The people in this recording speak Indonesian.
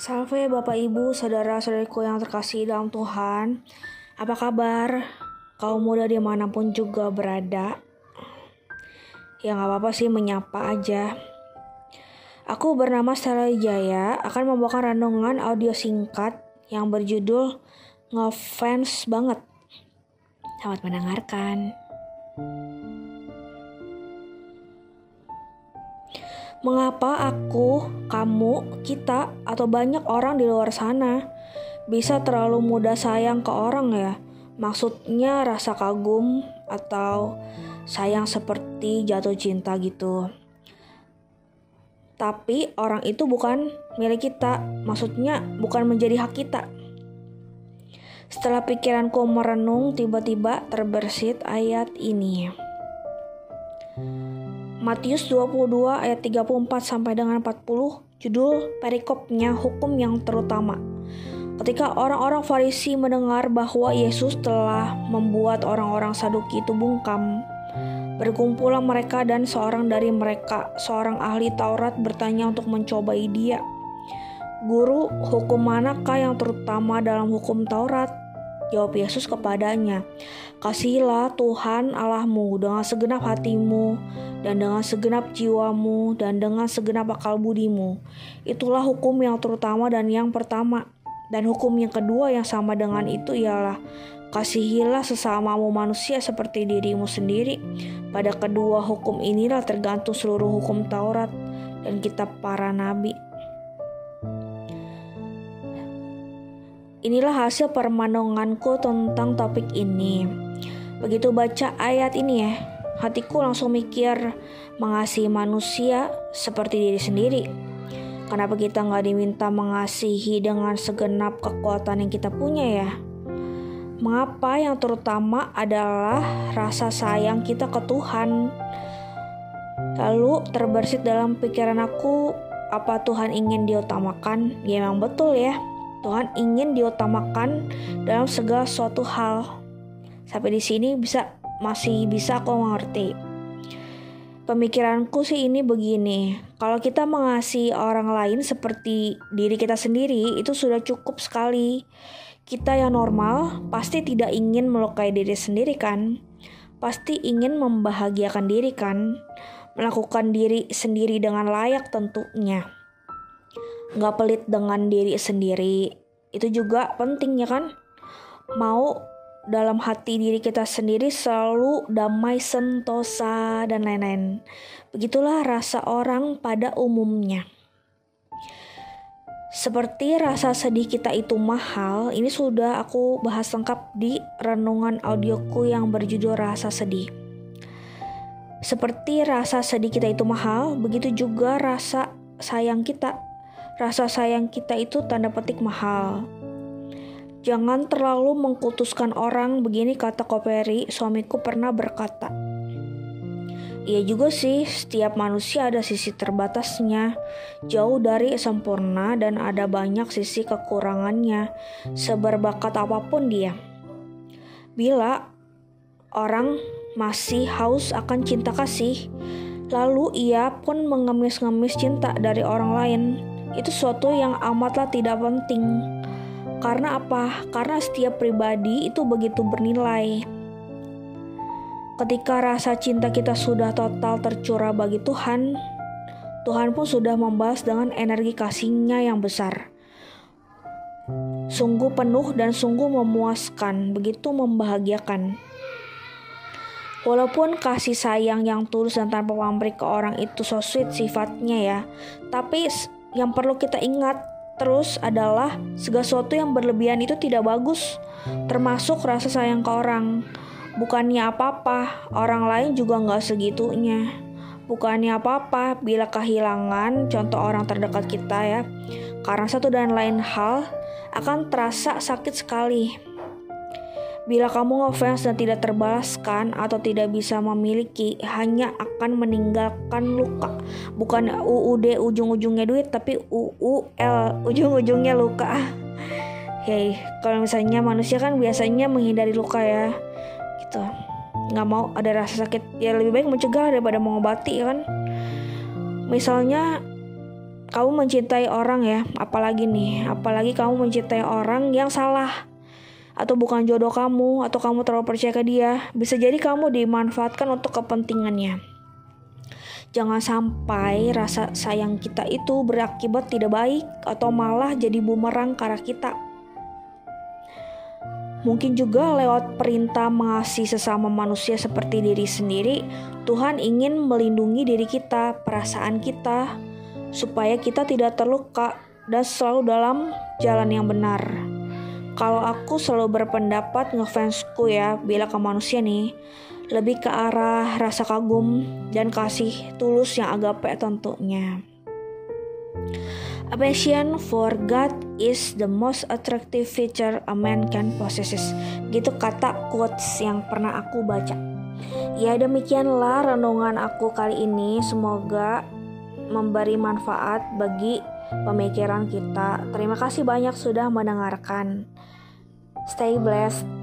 Salve Bapak Ibu, saudara-saudariku yang terkasih dalam Tuhan. Apa kabar? Kaum muda di mana pun juga berada. Ya nggak apa-apa sih menyapa aja. Aku bernama Stella Jaya akan membawakan renungan audio singkat yang berjudul Ngefans banget. Selamat mendengarkan. Mengapa aku, kamu, kita, atau banyak orang di luar sana bisa terlalu mudah sayang ke orang ya? Maksudnya rasa kagum atau sayang seperti jatuh cinta gitu. Tapi orang itu bukan milik kita, maksudnya bukan menjadi hak kita. Setelah pikiranku merenung, tiba-tiba terbersit ayat ini. Matius 22 ayat 34 sampai dengan 40 judul perikopnya hukum yang terutama. Ketika orang-orang Farisi mendengar bahwa Yesus telah membuat orang-orang Saduki itu bungkam, berkumpullah mereka dan seorang dari mereka, seorang ahli Taurat bertanya untuk mencobai dia. Guru, hukum manakah yang terutama dalam hukum Taurat? Jawab Yesus kepadanya, Kasihilah Tuhan Allahmu dengan segenap hatimu, dan dengan segenap jiwamu, dan dengan segenap akal budimu. Itulah hukum yang terutama dan yang pertama. Dan hukum yang kedua yang sama dengan itu ialah, Kasihilah sesamamu manusia seperti dirimu sendiri. Pada kedua hukum inilah tergantung seluruh hukum Taurat dan kitab para nabi. Inilah hasil permanonganku tentang topik ini. Begitu baca ayat ini ya, hatiku langsung mikir mengasihi manusia seperti diri sendiri. Kenapa kita nggak diminta mengasihi dengan segenap kekuatan yang kita punya ya? Mengapa yang terutama adalah rasa sayang kita ke Tuhan? Lalu terbersit dalam pikiran aku, apa Tuhan ingin diutamakan? Ya memang betul ya. Tuhan ingin diutamakan dalam segala suatu hal. Sampai di sini bisa masih bisa aku mengerti. Pemikiranku sih ini begini, kalau kita mengasihi orang lain seperti diri kita sendiri itu sudah cukup sekali. Kita yang normal pasti tidak ingin melukai diri sendiri kan? Pasti ingin membahagiakan diri kan? Melakukan diri sendiri dengan layak tentunya nggak pelit dengan diri sendiri. Itu juga penting ya kan? Mau dalam hati diri kita sendiri selalu damai sentosa dan lain-lain. Begitulah rasa orang pada umumnya. Seperti rasa sedih kita itu mahal, ini sudah aku bahas lengkap di renungan audioku yang berjudul Rasa Sedih. Seperti rasa sedih kita itu mahal, begitu juga rasa sayang kita Rasa sayang kita itu tanda petik mahal. Jangan terlalu mengkutuskan orang, begini kata Koperi, suamiku pernah berkata. Iya juga sih, setiap manusia ada sisi terbatasnya, jauh dari sempurna dan ada banyak sisi kekurangannya, seberbakat apa pun dia. Bila orang masih haus akan cinta kasih, lalu ia pun mengemis-ngemis cinta dari orang lain, itu suatu yang amatlah tidak penting. Karena apa? Karena setiap pribadi itu begitu bernilai. Ketika rasa cinta kita sudah total tercurah bagi Tuhan, Tuhan pun sudah membalas dengan energi kasihnya yang besar. Sungguh penuh dan sungguh memuaskan, begitu membahagiakan. Walaupun kasih sayang yang tulus dan tanpa pamrih ke orang itu so sweet sifatnya ya, tapi yang perlu kita ingat terus adalah segala sesuatu yang berlebihan itu tidak bagus, termasuk rasa sayang ke orang. Bukannya apa-apa, orang lain juga nggak segitunya. Bukannya apa-apa bila kehilangan contoh orang terdekat kita ya, karena satu dan lain hal akan terasa sakit sekali. Bila kamu ngefans dan tidak terbalaskan atau tidak bisa memiliki, hanya akan meninggalkan luka. Bukan UUD ujung-ujungnya duit, tapi UUL ujung-ujungnya luka. Hei, kalau misalnya manusia kan biasanya menghindari luka ya, gitu. Nggak mau ada rasa sakit, ya lebih baik mencegah daripada mengobati ya kan. Misalnya kamu mencintai orang ya, apalagi nih, apalagi kamu mencintai orang yang salah atau bukan jodoh kamu atau kamu terlalu percaya ke dia, bisa jadi kamu dimanfaatkan untuk kepentingannya. Jangan sampai rasa sayang kita itu berakibat tidak baik atau malah jadi bumerang ke arah kita. Mungkin juga lewat perintah mengasihi sesama manusia seperti diri sendiri, Tuhan ingin melindungi diri kita, perasaan kita, supaya kita tidak terluka dan selalu dalam jalan yang benar. Kalau aku selalu berpendapat ngefansku ya, bila ke manusia nih, lebih ke arah rasa kagum dan kasih tulus yang agape tentunya. Passion for God is the most attractive feature a man can possess. Gitu kata quotes yang pernah aku baca. Ya demikianlah renungan aku kali ini. Semoga memberi manfaat bagi pemikiran kita. Terima kasih banyak sudah mendengarkan. Stay blessed.